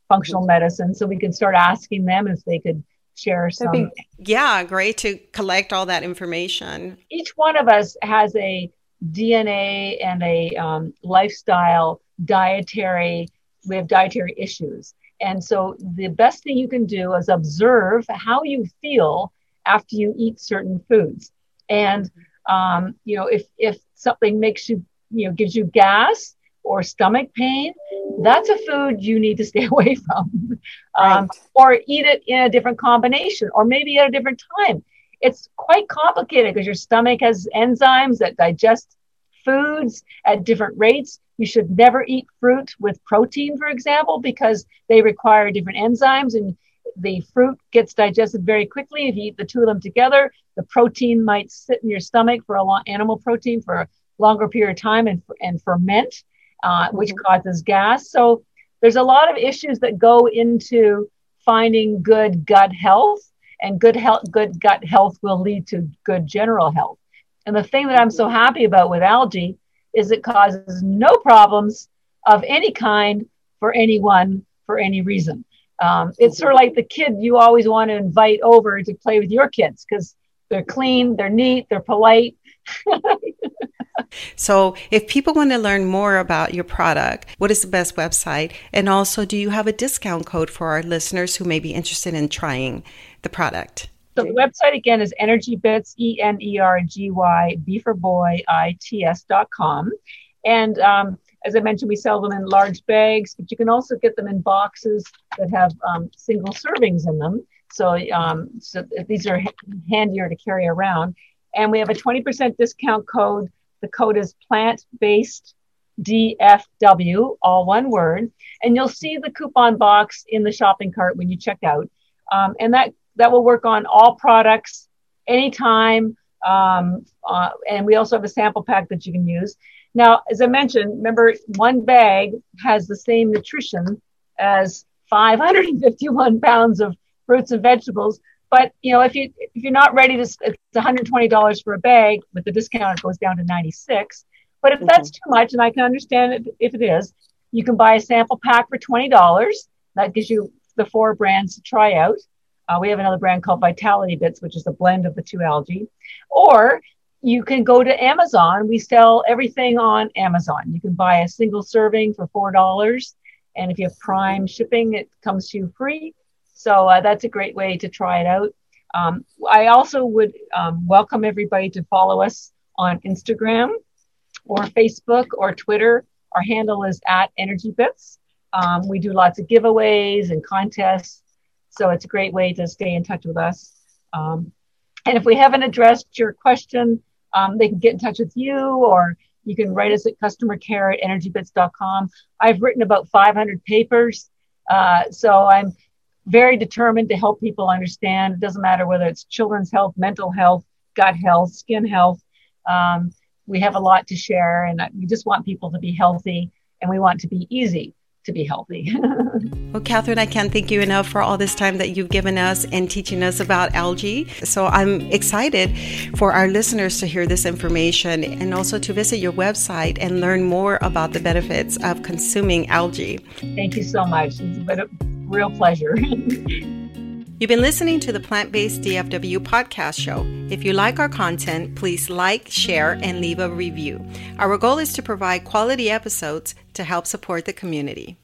functional medicine. So we can start asking them if they could share some. Be, yeah, great to collect all that information. Each one of us has a DNA and a um, lifestyle, dietary, we have dietary issues. And so the best thing you can do is observe how you feel after you eat certain foods. And um, you know, if if something makes you, you know, gives you gas or stomach pain, that's a food you need to stay away from. Um, right. Or eat it in a different combination, or maybe at a different time. It's quite complicated because your stomach has enzymes that digest foods at different rates. You should never eat fruit with protein, for example, because they require different enzymes and the fruit gets digested very quickly. If you eat the two of them together, the protein might sit in your stomach for a long animal protein for a longer period of time and, and ferment, uh, which mm-hmm. causes gas. So there's a lot of issues that go into finding good gut health, and good health, good gut health will lead to good general health. And the thing that I'm so happy about with algae is it causes no problems of any kind for anyone for any reason. Um, it's sort of like the kid you always want to invite over to play with your kids because they're clean, they're neat, they're polite. so, if people want to learn more about your product, what is the best website? And also, do you have a discount code for our listeners who may be interested in trying the product? So the website again is EnergyBits, E N E R G Y, B for boy, I T S dot com. And um, as I mentioned, we sell them in large bags, but you can also get them in boxes that have um, single servings in them. So, um, so these are handier to carry around. And we have a 20% discount code. The code is plant based DFW, all one word. And you'll see the coupon box in the shopping cart when you check out. Um, and that, that will work on all products anytime. Um, uh, and we also have a sample pack that you can use. Now, as I mentioned, remember one bag has the same nutrition as 551 pounds of fruits and vegetables. But you know, if you if you're not ready to, it's 120 dollars for a bag. With the discount, it goes down to 96. But if mm-hmm. that's too much, and I can understand it if it is, you can buy a sample pack for twenty dollars. That gives you the four brands to try out. Uh, we have another brand called Vitality Bits, which is a blend of the two algae. Or you can go to Amazon. We sell everything on Amazon. You can buy a single serving for four dollars, and if you have Prime shipping, it comes to you free. So uh, that's a great way to try it out. Um, I also would um, welcome everybody to follow us on Instagram or Facebook or Twitter. Our handle is at Energy Bits. Um, we do lots of giveaways and contests, so it's a great way to stay in touch with us. Um, and if we haven't addressed your question, um, they can get in touch with you or you can write us at customer care at energybits.com. I've written about 500 papers. Uh, so I'm very determined to help people understand. It doesn't matter whether it's children's health, mental health, gut health, skin health. Um, we have a lot to share, and we just want people to be healthy, and we want to be easy to be healthy. well, Catherine, I can't thank you enough for all this time that you've given us and teaching us about algae. So I'm excited for our listeners to hear this information and also to visit your website and learn more about the benefits of consuming algae. Thank you so much. It's been a real pleasure. You've been listening to the Plant Based DFW podcast show. If you like our content, please like, share, and leave a review. Our goal is to provide quality episodes to help support the community.